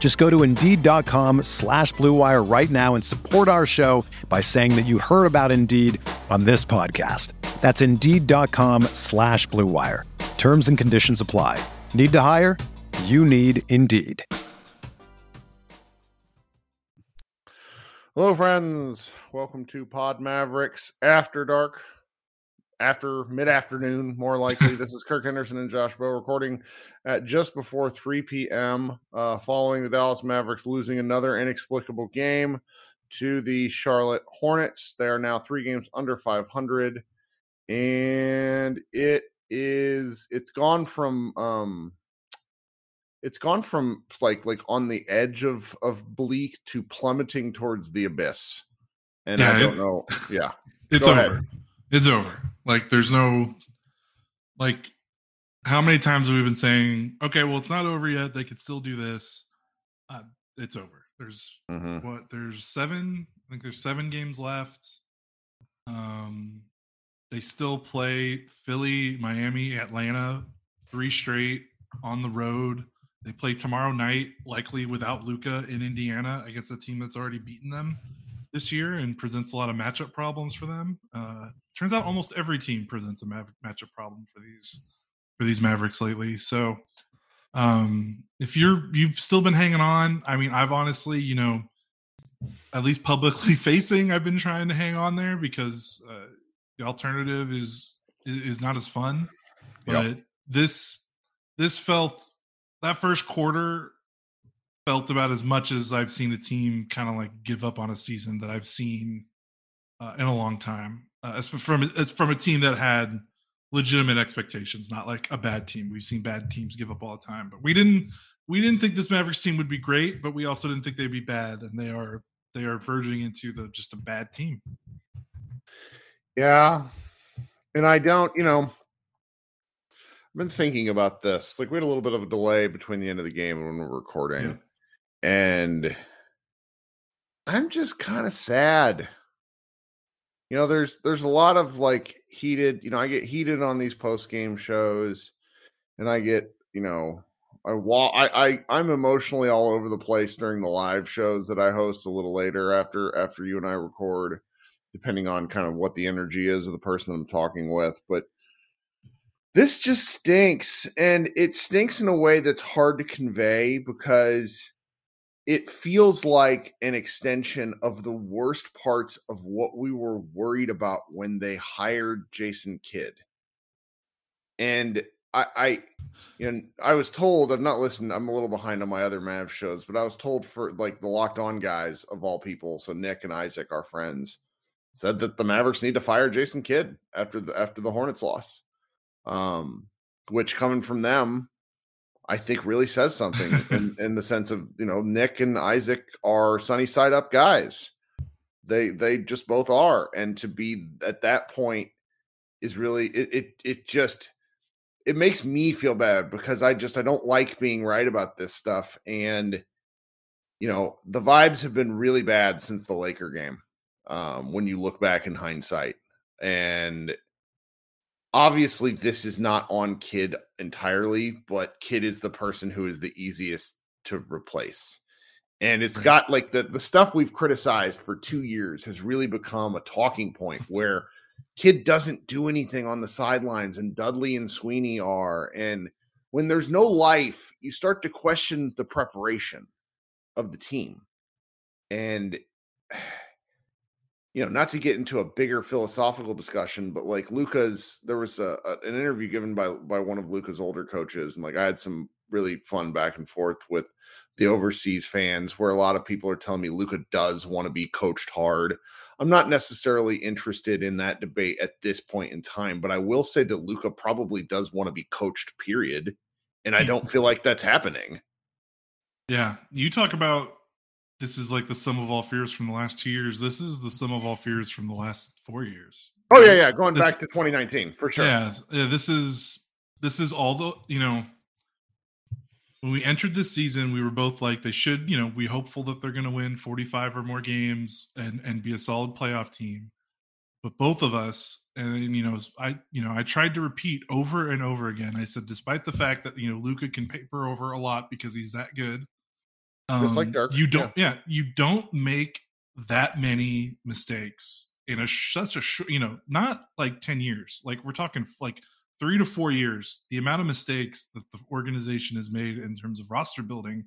Just go to Indeed.com slash BlueWire right now and support our show by saying that you heard about Indeed on this podcast. That's Indeed.com slash BlueWire. Terms and conditions apply. Need to hire? You need Indeed. Hello, friends. Welcome to Pod Mavericks After Dark, after mid afternoon, more likely. this is Kirk Henderson and Josh Bowe recording at just before 3 p.m. Uh, following the Dallas Mavericks losing another inexplicable game to the Charlotte Hornets. They are now three games under 500, and it is it's gone from um it's gone from like like on the edge of of bleak to plummeting towards the abyss and Yeah, i don't it- know yeah It's Go over. ahead. It's over. Like there's no like how many times have we been saying, okay, well it's not over yet. They could still do this. Uh, it's over. There's Mhm. what? There's seven. I think there's seven games left. Um, they still play Philly, Miami, Atlanta, three straight on the road. They play tomorrow night, likely without Luka in Indiana against a team that's already beaten them this year and presents a lot of matchup problems for them. Uh, turns out almost every team presents a mav- matchup problem for these for these Mavericks lately. So um, if you're you've still been hanging on, I mean, I've honestly, you know, at least publicly facing, I've been trying to hang on there because uh, the alternative is is is not as fun. But Yep. this this felt that first quarter felt about as much as I've seen a team kind of like give up on a season that I've seen uh, in a long time. Uh, as from as from a team that had legitimate expectations, not like a bad team. We've seen bad teams give up all the time, but we didn't. We didn't think this Mavericks team would be great, but we also didn't think they'd be bad, and they are they are verging into the just a bad team. yeah and i don't you know i've been thinking about this like we had a little bit of a delay between the end of the game and when we're recording and i'm just kind of sad. You know there's there's a lot of like heated you know i get heated on these post game shows and i get you know i wa- I, I i'm emotionally all over the place during the live shows that i host a little later after after you and i record depending on kind of what the energy is of the person i'm talking with but this just stinks and it stinks in a way that's hard to convey because it feels like an extension of the worst parts of what we were worried about when they hired Jason Kidd. And I, I you know, I was told I've not listened. I'm a little behind on my other Mav shows, but I was told for like the locked on guys of all people. So Nick and Isaac, our friends, said that the Mavericks need to fire Jason Kidd after the after the Hornets loss. Um, which coming from them, I think really says something in, in the sense of you know Nick and Isaac are sunny side up guys. They they just both are, and to be at that point is really it it, it just it makes me feel bad because I just I don't like being right about this stuff, and you know the vibes have been really bad since the Laker game. Um, when you look back in hindsight, and obviously this is not on Kidd entirely but Kidd is the person who is the easiest to replace. And it's got like the the stuff we've criticized for 2 years has really become a talking point where Kidd doesn't do anything on the sidelines and Dudley and Sweeney are and when there's no life you start to question the preparation of the team. And you know, not to get into a bigger philosophical discussion, but like Luka's, there was a, a, an interview given by by one of Luka's older coaches, and like I had some really fun back and forth with the overseas fans, where a lot of people are telling me Luka does want to be coached hard. I'm not necessarily interested in that debate at this point in time, but I will say that Luka probably does want to be coached. Period, and I hmm. don't feel like that's happening. Yeah, you talk about this is like the sum of all fears from the last two years. This is the sum of all fears from the last four years. Oh yeah, yeah, going this, back to 2019 for sure. Yeah, yeah, this is this is all the you know when we entered this season, we were both like they should, you know, we hopeful that they're going to win 45 or more games and and be a solid playoff team. But both of us, and you know, I you know, I tried to repeat over and over again. I said, despite the fact that you know Luka can paper over a lot because he's that good, um, Just like Dirk. You don't, yeah. yeah. you don't make that many mistakes in a such a short, you know, not like 10 years. Like we're talking like three to four years. The amount of mistakes that the organization has made in terms of roster building,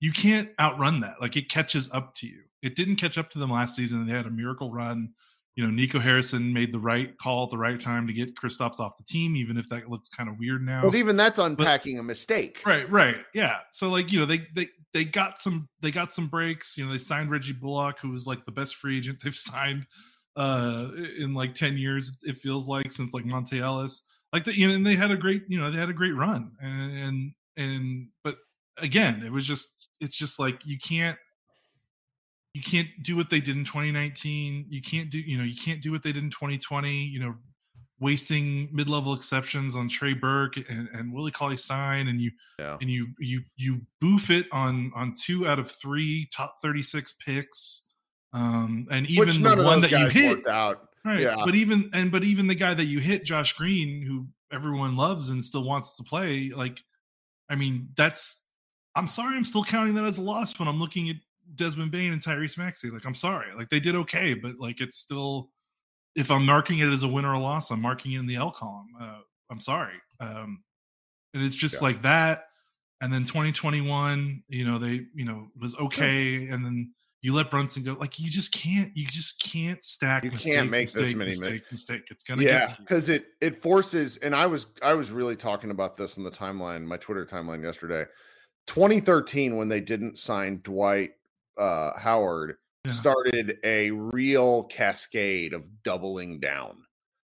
you can't outrun that. Like it catches up to you. It didn't catch up to them last season. They had a miracle run you know, Nico Harrison made the right call at the right time to get Kristaps off the team, even if that looks kind of weird now. But even that's unpacking but, a mistake. Right, right. Yeah. So like, you know, they they they got some they got some breaks. You know, they signed Reggie Bullock, who was like the best free agent they've signed uh in like 10 years, it feels like, since like Monta Ellis. Like the, you know, and they had a great, you know, they had a great run. And and and but again, it was just it's just like you can't you can't do what they did in 2019 you can't do you know you can't do what they did in 2020 you know wasting mid-level exceptions on Trey Burke and, and Willie Cauley Stein and you yeah. and you you you boof it on on two out of three top 36 picks um and even the one that you hit out right yeah. but even and but even the guy that you hit Josh Green who everyone loves and still wants to play like I mean that's I'm sorry I'm still counting that as a loss when I'm looking at Desmond Bane and Tyrese Maxey. Like, I'm sorry. Like, they did okay, but like, it's still, if I'm marking it as a win or a loss, I'm marking it in the L column. Uh, I'm sorry. Um, and it's just yeah. like that. And then 2021, you know, they, you know, was okay. And then you let Brunson go. Like, you just can't, you just can't stack. You mistake, can't make mistake, this many mistake, mistake. It's gonna, yeah, because it it forces. And I was I was really talking about this in the timeline, my Twitter timeline yesterday. 2013 when they didn't sign Dwight uh, Howard yeah. started a real cascade of doubling down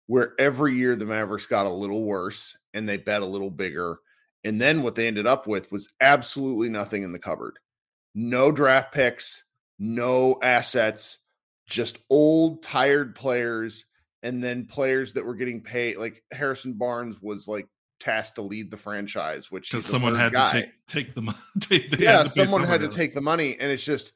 where every year the Mavericks got a little worse and they bet a little bigger. And then what they ended up with was absolutely nothing in the cupboard. No draft picks, no assets, just old, tired players, and then players that were getting paid. Like Harrison Barnes was like tasked to lead the franchise, which because someone had guy. to take take the money. yeah, someone had to take the money, and it's just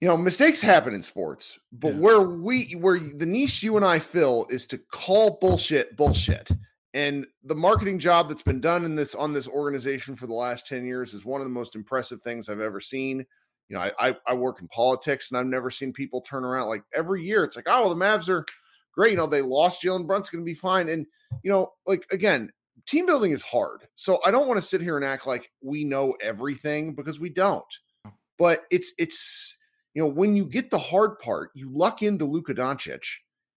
you know mistakes happen in sports, but yeah. where we where the niche you and I fill is to call bullshit bullshit. And the marketing job that's been done in this on this organization for the last 10 years is one of the most impressive things I've ever seen. You know, I, I, I work in politics and I've never seen people turn around like every year. It's like, oh, well, the Mavs are great. You know, they lost Jalen Brunson's going to be fine. And, you know, like again, team building is hard. So I don't want to sit here and act like we know everything because we don't. Oh. But it's it's you know when you get the hard part, you luck into Luka Doncic,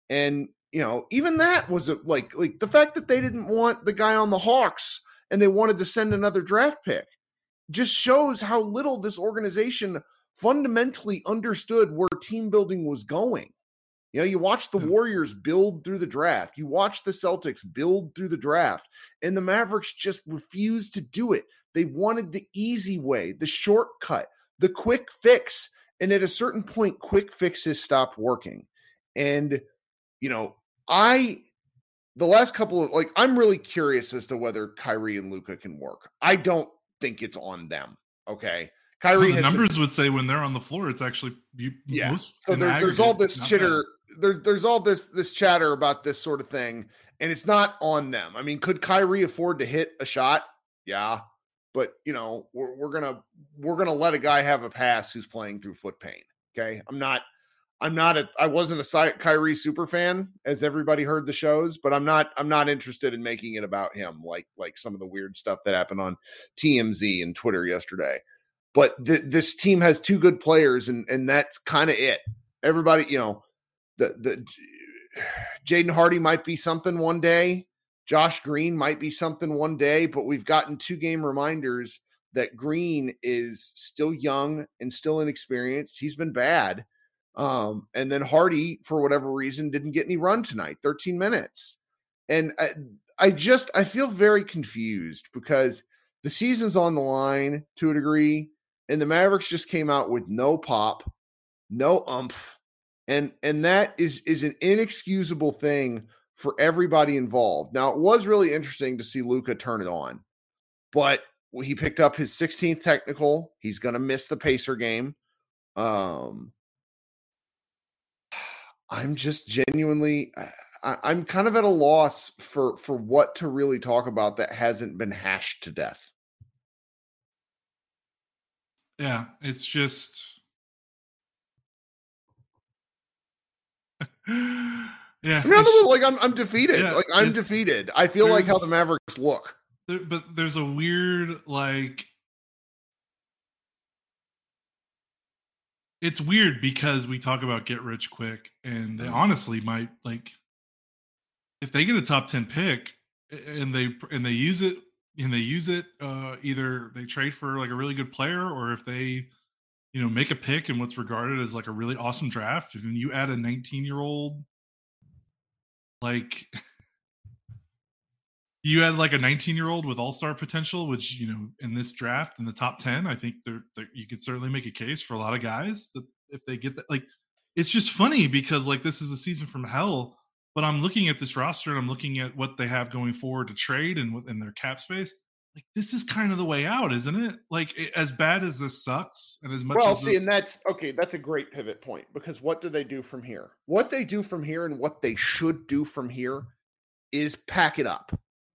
and you know even that was a, like like the fact that they didn't want the guy on the Hawks and they wanted to send another draft pick just shows how little this organization fundamentally understood where team building was going. You know, you watch the. Warriors build through the draft, you watch the Celtics build through the draft, and the Mavericks just refused to do it. They wanted the easy way, the shortcut, the quick fix. And at a certain point, quick fixes stop working. And, you know, I, the last couple of, like, I'm really curious as to whether Kyrie and Luka can work. I don't think it's on them. Okay. Kyrie well, the numbers been, would say when they're on the floor, it's actually you, yeah. so there, there's all this chitter there's there's all this this chatter about this sort of thing, and it's not on them. I mean, could Kyrie afford to hit a shot? Yeah, but you know, we're, we're gonna we're gonna let a guy have a pass who's playing through foot pain. Okay, I'm not. I'm not a I wasn't a Kyrie super fan as everybody heard the shows, but I'm not I'm not interested in making it about him like like some of the weird stuff that happened on TMZ and Twitter yesterday. But th- this team has two good players and and that's kind of it. Everybody, you know, the the Jaden Hardy might be something one day. Josh Green might be something one day, but we've gotten two game reminders that Green is still young and still inexperienced. He's been bad. Um, and then Hardy, for whatever reason, didn't get any run tonight, 13 minutes. And I, I just I feel very confused because the season's on the line to a degree, and the Mavericks just came out with no pop, no umph, and and that is is an inexcusable thing for everybody involved. Now it was really interesting to see Luka turn it on, but he picked up his 16th technical. He's going to miss the Pacer game. Um, I'm just genuinely, I, I'm kind of at a loss for for what to really talk about that hasn't been hashed to death. Yeah, it's just. Yeah, I mean, I'm like I'm, I'm defeated. Yeah, like I'm defeated. I feel like how the Mavericks look. there, but there's a weird like it's weird because we talk about get rich quick and they honestly might like if they get a top 10 pick and they and they use it and they use it uh either they trade for like a really good player or if they you know make a pick in what's regarded as like a really awesome draft and you add a 19 year old like you had like a 19 year old with all star potential, which you know in this draft in the top 10, I think there you could certainly make a case for a lot of guys that if they get that, like it's just funny because like this is a season from hell. But I'm looking at this roster and I'm looking at what they have going forward to trade and within their cap space. Like this is kind of the way out, isn't it? Like as bad as this sucks, and as much Well, as see, this, and that's okay. That's a great pivot point because what do they do from here? What they do from here and what they should do from here is pack it up.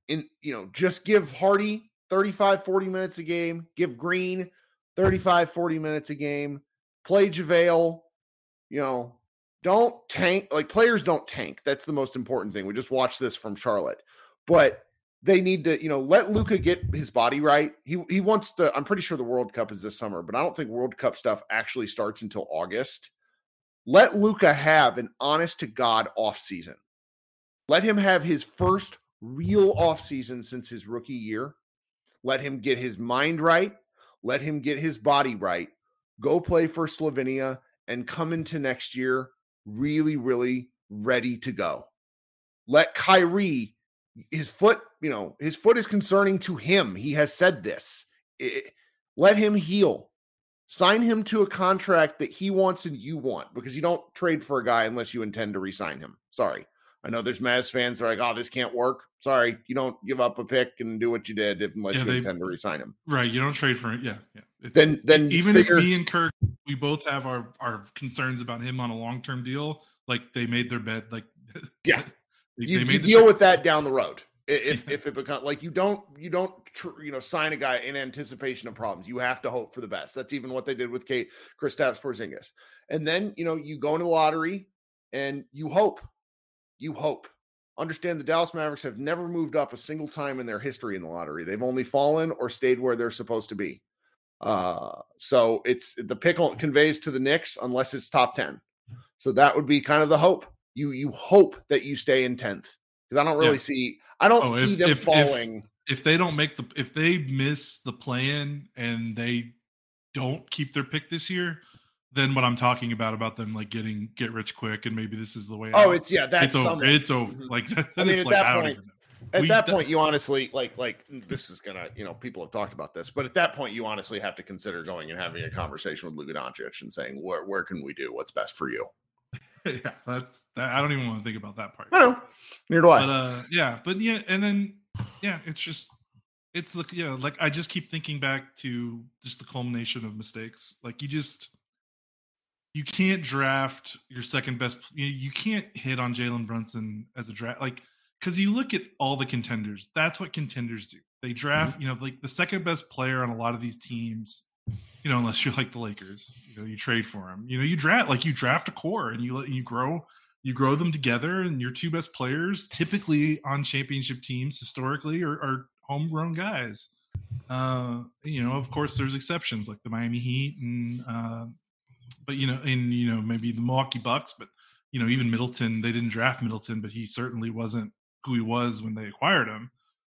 And, you know, just give Hardy 35, 40 minutes a game, give Green 35, 40 minutes a game, play JaVale, you know, don't tank. Like players don't tank. That's the most important thing. We just watched this from Charlotte. But they need to, you know, let Luka get his body right. He he wants to. I'm pretty sure the World Cup is this summer, but I don't think World Cup stuff actually starts until August. Let Luka have an honest to God off season. Let him have his first real off season since his rookie year. Let him get his mind right. Let him get his body right. Go play for Slovenia and come into next year really, really ready to go. Let Kyrie his foot, you know, his foot is concerning to him. He has said this. It- let him heal. Sign him to a contract that he wants and you want because you don't trade for a guy unless you intend to re-sign him. Sorry. I know there's Mavs fans that are like, oh, this can't work. Sorry. You don't give up a pick and do what you did if, unless Yeah, you they- intend to re-sign him. right, you don't trade for it. Yeah, yeah. It's- Then then even figure, if me and Kirk, we both have our our concerns about him on a long term deal. Like they made their bed. Like Yeah. you, you deal trade. with that down the road. If if it becomes like you don't you don't tr- you know sign a guy in anticipation of problems. You have to hope for the best. That's even what they did with Kate Kristaps Porzingis. And then you know you go into the lottery and you hope, you hope. Understand the Dallas Mavericks have never moved up a single time in their history in the lottery. They've only fallen or stayed where they're supposed to be. Uh, so it's the pickle conveys to the Knicks unless it's top ten. So that would be kind of the hope. You you hope that you stay in tenth because I don't really Yeah. see I don't Oh, see if- them if- if- falling. if they don't make the if they miss the play-in and they don't keep their pick this year, then what I'm talking about about them like getting get rich quick and maybe this is the way. oh, out, it's yeah, that's it's over. It's over. Mhm. Like I mean, it's at like that point- at we- that th- point, you honestly like like this is gonna you know people have talked about this, but at that point, you honestly have to consider going and having a conversation with Luka Doncic and saying where where can we do what's best for you. yeah, that's that, I don't even want to think about that part. I know, neither do I. But uh, yeah, but yeah, and then yeah, it's just it's the yeah, like I just keep thinking back to just the culmination of mistakes. Like you just you can't draft your second best. You, you can't hit on Jalen Brunson as a draft, like because you look at all the contenders. That's what contenders do. They draft, you know, like the second best player on a lot of these teams. You know, unless you're like the Lakers, you know, you trade for him. You know, you draft like you draft a core and you let you grow you grow them together and your two best players typically on championship teams historically are, are homegrown guys uh you know of course there's exceptions like the miami heat and uh but you know in you know maybe the milwaukee bucks but you know, even Middleton, they didn't draft Middleton, but he certainly wasn't who he was when they acquired him.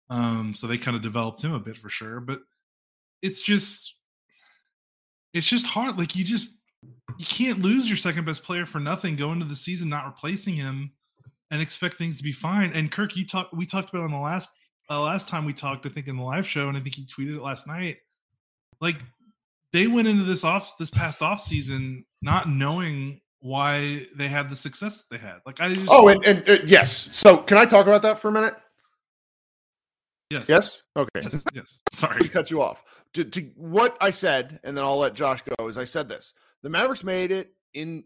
Um, so they kind of developed him a bit for sure. But it's just it's just hard. Like you just you can't lose your second best player for nothing, go into the season not replacing him and expect things to be fine. And Kirk, you talked we talked about on the last uh, last time we talked, I think in the live show, and I think he tweeted it last night. Like they went into this off this past off season not knowing why they had the success that they had. Like I just oh, and, and uh, yes. So can I talk about that for a minute? Yes, Yes. Okay. yes, yes. Sorry, to cut you off. To, to what I said, and then I'll let Josh go. Is I said this: the Mavericks made it in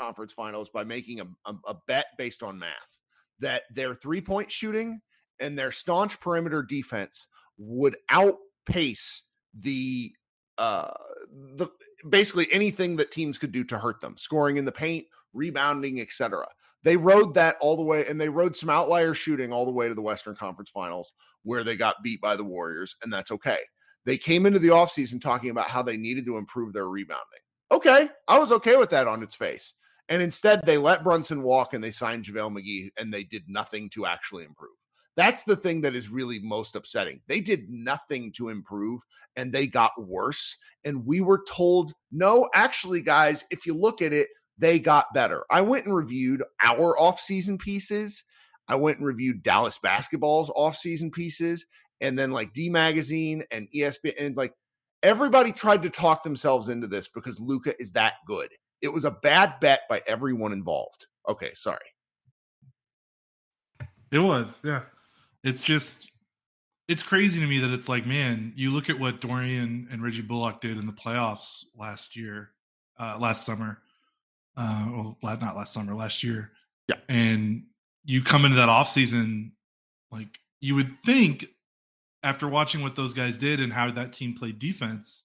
conference finals by making a, a, a bet based on math that their three point shooting and their staunch perimeter defense would outpace the uh the basically anything that teams could do to hurt them scoring in the paint rebounding etc they rode that all the way and they rode some outlier shooting all the way to the western conference finals where they got beat by the warriors and that's okay they came into the offseason talking about how they needed to improve their rebounding okay i was okay with that on its face and instead they let brunson walk and they signed javale mcgee and they did nothing to actually improve that's the thing that is really most upsetting. They did nothing to improve and they got worse. And we were told, no, actually, guys, if you look at it, they got better. I went and reviewed our offseason pieces. I went and reviewed Dallas basketball's offseason pieces and then like D Magazine and ESPN and like everybody tried to talk themselves into this because Luka is that good. It was a bad bet by everyone involved. Okay, sorry. it was yeah. It's just it's crazy to me that it's like, man, you look at what Dorian and Reggie Bullock did in the playoffs last year, uh, last summer. Uh, well, not last summer, last year. Yeah. And you come into that offseason, like you would think after watching what those guys did and how that team played defense,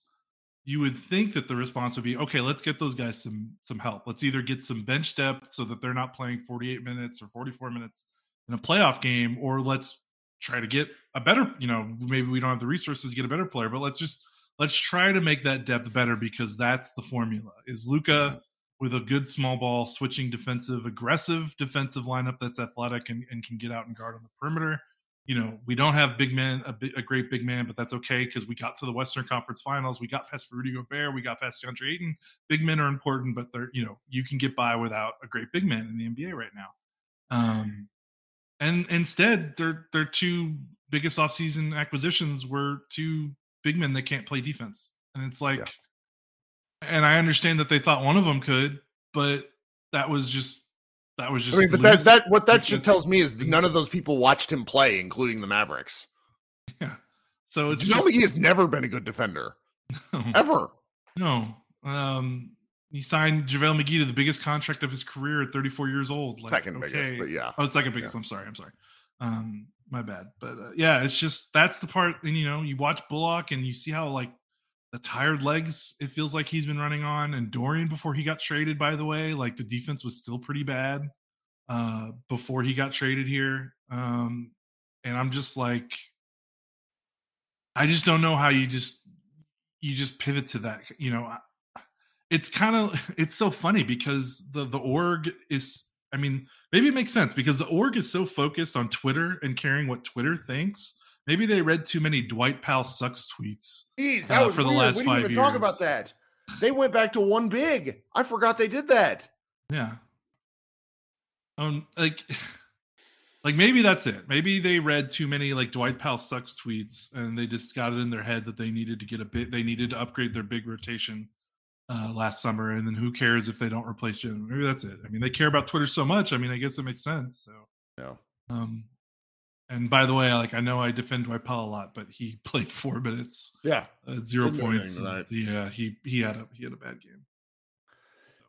you would think that the response would be, okay, let's get those guys some some help. Let's either get some bench depth so that they're not playing 48 minutes or 44 minutes in a playoff game, or let's try to get a better, you know, maybe we don't have the resources to get a better player, but let's just let's try to make that depth better because that's the formula. Is Luka with a good small ball, switching defensive, aggressive defensive lineup that's athletic and, and can get out and guard on the perimeter. You know, we don't have big men, a, a great big man, but that's okay because we got to the Western Conference Finals. We got past Rudy Gobert. We got past DeAndre Ayton. Big men are important, but they're you know you can get by without a great big man in the NBA right now. Um, and instead, their their two biggest offseason acquisitions were two big men that can't play defense. And it's like, and I understand that they thought one of them could, but that was just that was just. I mean, but that loose. that what that It's- tells me is that none of those people watched him play, including the Mavericks. yeah. So it's just, he has never been a good defender ever. no. Um, he signed JaVale McGee to the biggest contract of his career at 34 years old. Like, Second biggest, but yeah. Oh, second biggest. I'm sorry. I'm sorry. Um, my bad. But uh, yeah, it's just that's the part. And you know, you watch Bullock and you see how like the tired legs it feels like he's been running on. And Dorian before he got traded, by the way, like the defense was still pretty bad uh before he got traded here. Um, and I'm just like, I just don't know how you just you just pivot to that. You know, it's kind of it's so funny because the the org is i mean maybe it makes sense because the org is so focused on twitter and caring what twitter thinks maybe they read too many dwight powell sucks tweets Jeez, uh, for the last we didn't five even talk about years. that. They went back to one big. I forgot they did that. yeah um like like maybe that's it maybe they read too many like dwight powell sucks tweets and they just got it in their head that they needed to get a bit they needed to upgrade their big rotation uh last summer and then who cares if they don't replace jim maybe that's it i mean they care about twitter so much i mean i guess it makes sense so Yeah. Um, and by the way, like I know I defend Dwight Powell a lot, but he played four minutes, Yeah. uh, zero Didn't points. and, yeah, he he had a he had a bad game.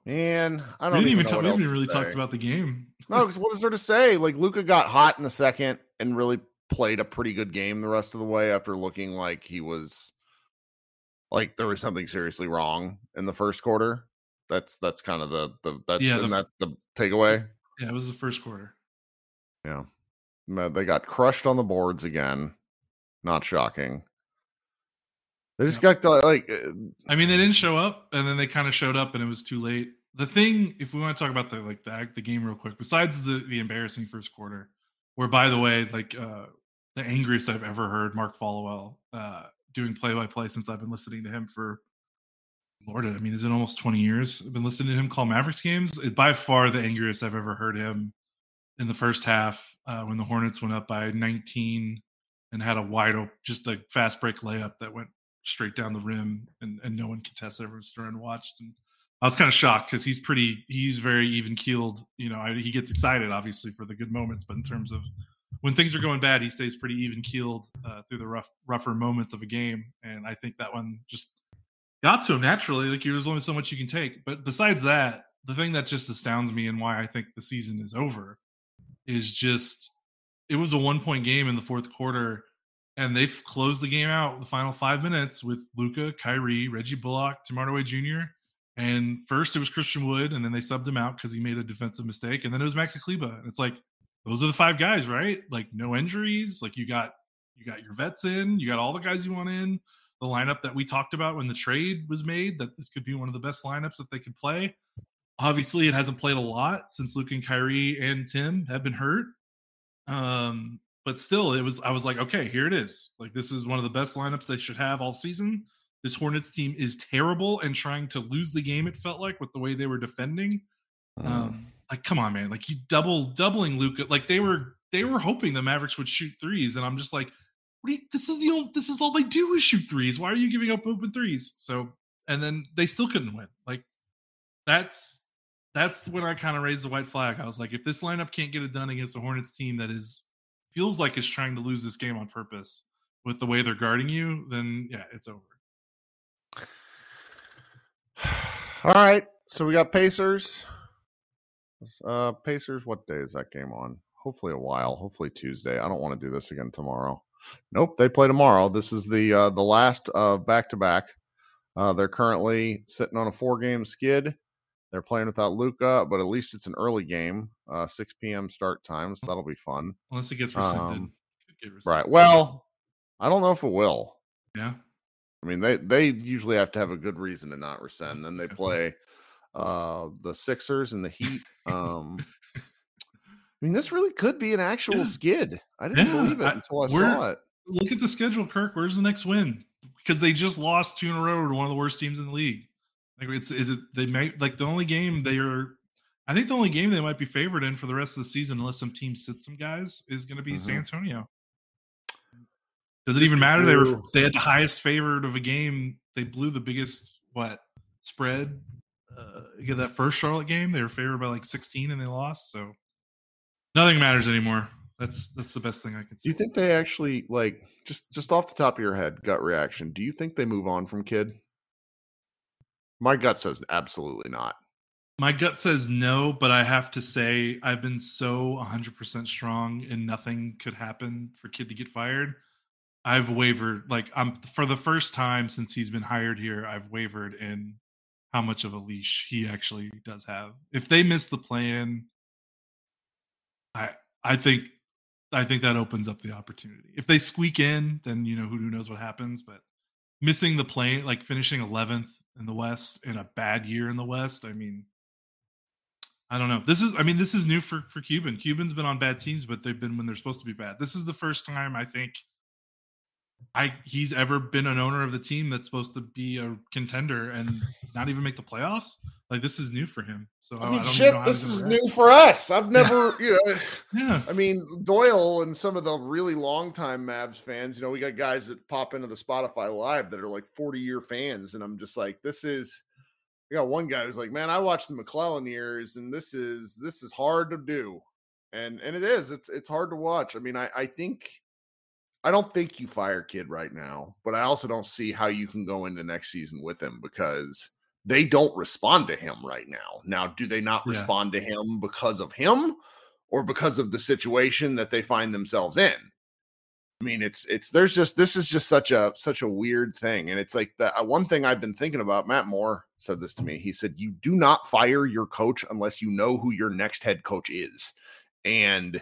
Man, I don't didn't even know talk. what We else haven't to really talked about the game. No, because what is there to say? Like Luka got hot in the second and really played a pretty good game the rest of the way after looking like he was like there was something seriously wrong in the first quarter. That's that's kind of the the that's Yeah, the- that the takeaway. Yeah, it was the first quarter. Yeah. They got crushed on the boards again. Not shocking. They just got like uh, I mean, they didn't show up, and then they kind of showed up, and it was too late. the thing, if we want to talk about the like the the game real quick, besides the the embarrassing first quarter, where by the way, like uh the angriest I've ever heard Mark Followill uh doing play by play since I've been listening to him for Lord, I mean, is it almost 20 years? I've been listening to him call Mavericks games. It's by far the angriest I've ever heard him in the first half uh, when the Hornets went up by 19 and had a wide open, just a fast break layup that went straight down the rim and, and no one contested. Everyone stood and watched. And I was kind of shocked because he's pretty, he's very even keeled. You know, I, he gets excited obviously for the good moments, but in terms of when things are going bad, he stays pretty even keeled uh, through the rough, rougher moments of a game. And I think that one just got to him naturally. Like there's only so much you can take. But besides that, the thing that just astounds me and why I think the season is over is just it was a one point game in the fourth quarter, and they've closed the game out the final five minutes with Luka, Kyrie, Reggie Bullock, Hardaway Jr. And first it was Christian Wood, and then they subbed him out because he made a defensive mistake, and then it was Maxi Kleber. And it's like those are the five guys, right? Like no injuries. Like you got you got your vets in, you got all the guys you want in the lineup that we talked about when the trade was made that this could be one of the best lineups that they could play. Obviously, it hasn't played a lot since Luke and Kyrie and Tim have been hurt. Um, but still, it was I was like, okay, here it is. Like this is one of the best lineups they should have all season. This Hornets team is terrible and trying to lose the game. It felt like with the way they were defending. Mm. Um, like, come on, man! Like you double doubling Luka. Like they were they were hoping the Mavericks would shoot threes, and I'm just like, you, this is the old, this is all they do is shoot threes. Why are you giving up open threes? So, and then they still couldn't win. Like that's that's when I kind of raised the white flag. I was like, if this lineup can't get it done against a Hornets team that is feels like is trying to lose this game on purpose with the way they're guarding you, then yeah, it's over. All right, so we got Pacers. Uh Pacers. What day is that game on? Hopefully a while. Hopefully Tuesday. I don't want to do this again tomorrow. Nope, they play tomorrow. This is the uh, the last back to back. They're currently sitting on a four game skid. They're playing without Luka, but at least it's an early game, uh, 6 p.m. start time, so that'll be fun. Unless it gets rescinded. Um, get rescinded. Right. Well, I don't know if it will. Yeah. I mean, they they usually have to have a good reason to not rescind. Then they play uh, the Sixers and the Heat. Um, I mean, this really could be an actual yeah. skid. I didn't yeah, believe it until I saw it. Look at the schedule, Kirk. Where's the next win? Because they just lost two in a row to one of the worst teams in the league. Like it's is it they might like the only game they are I think the only game they might be favored in for the rest of the season, unless some team sits some guys, is gonna be mm-hmm. San Antonio. Does it even matter? They were they had the highest favored of a game. They blew the biggest what spread. Uh, get that first Charlotte game, they were favored by like 16 and they lost. So Nothing matters anymore. That's that's the best thing I can see. Do you think they actually like just just off the top of your head, gut reaction? Do you think they move on from Kidd? My gut says absolutely not. My gut says no, but I have to say I've been so 100% strong and nothing could happen for Kidd to get fired. I've wavered like I'm for the first time since he's been hired here, I've wavered in how much of a leash he actually does have. If they miss the play-in, I I think I think that opens up the opportunity. If they squeak in, then you know who, who knows what happens. But missing the play-in, like finishing 11th in the West in a bad year in the West, I mean, I don't know. This is, I mean, this is new for for Cuban. Cuban's been on bad teams, but they've been when they're supposed to be bad. This is the first time I think I he's ever been an owner of the team that's supposed to be a contender and not even make the playoffs. Like this is new for him. So I mean, I shit, this is new for us. I've never, yeah. you know, yeah. I mean, Doyle and some of the really long-time Mavs fans. You know, we got guys that pop into the Spotify live that are like forty-year fans, and I'm just like, this is. We got one guy who's like, man, I watched the McClellan years, and this is this is hard to do, and and it is. It's it's hard to watch. I mean, I I think I don't think you fire Kidd right now, but I also don't see how you can go into next season with him because they don't respond to him right now. Now, do they not yeah. respond to him because of him or because of the situation that they find themselves in? I mean, it's it's there's just this is just such a such a weird thing, and it's like the uh, one thing I've been thinking about. Matt Moore said this to me. He said, "You do not fire your coach unless you know who your next head coach is," and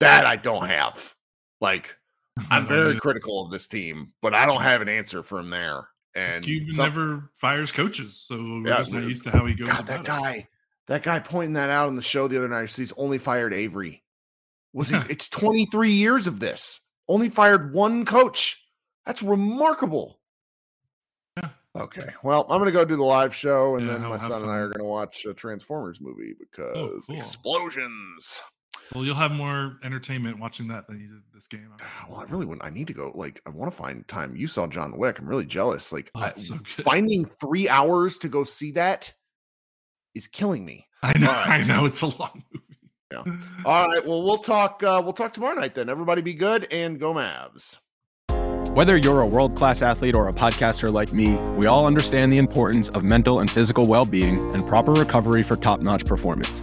that I don't have. Like I'm very critical of this team, but I don't have an answer from there. And Cuban some- never fires coaches, so we're Yeah, just not used to how he goes. God, that about it. guy, that guy pointing that out on the show the other night. He's only fired Avery. Was he? it's 23 years of this. Only fired one coach. That's remarkable. Yeah. Okay. Well, I'm gonna go do the live show, and Yeah, then my have son and I are gonna watch a Transformers movie oh, because cool. explosions. Well, you'll have more entertainment watching that than you did this game. Well, I really wouldn't. I need to go. Like, I want to find time. You saw John Wick. I'm really jealous. Like, Oh, I, so finding three hours to go see that is killing me. I know, All right. I know, it's a long movie. Yeah. All right. Well, we'll talk. Uh, we'll talk tomorrow night then. Everybody, be good and go Mavs. Whether you're a world class athlete or a podcaster like me, we all understand the importance of mental and physical well being and proper recovery for top notch performance.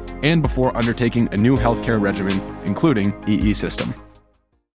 and before undertaking a new healthcare regimen, including EE system.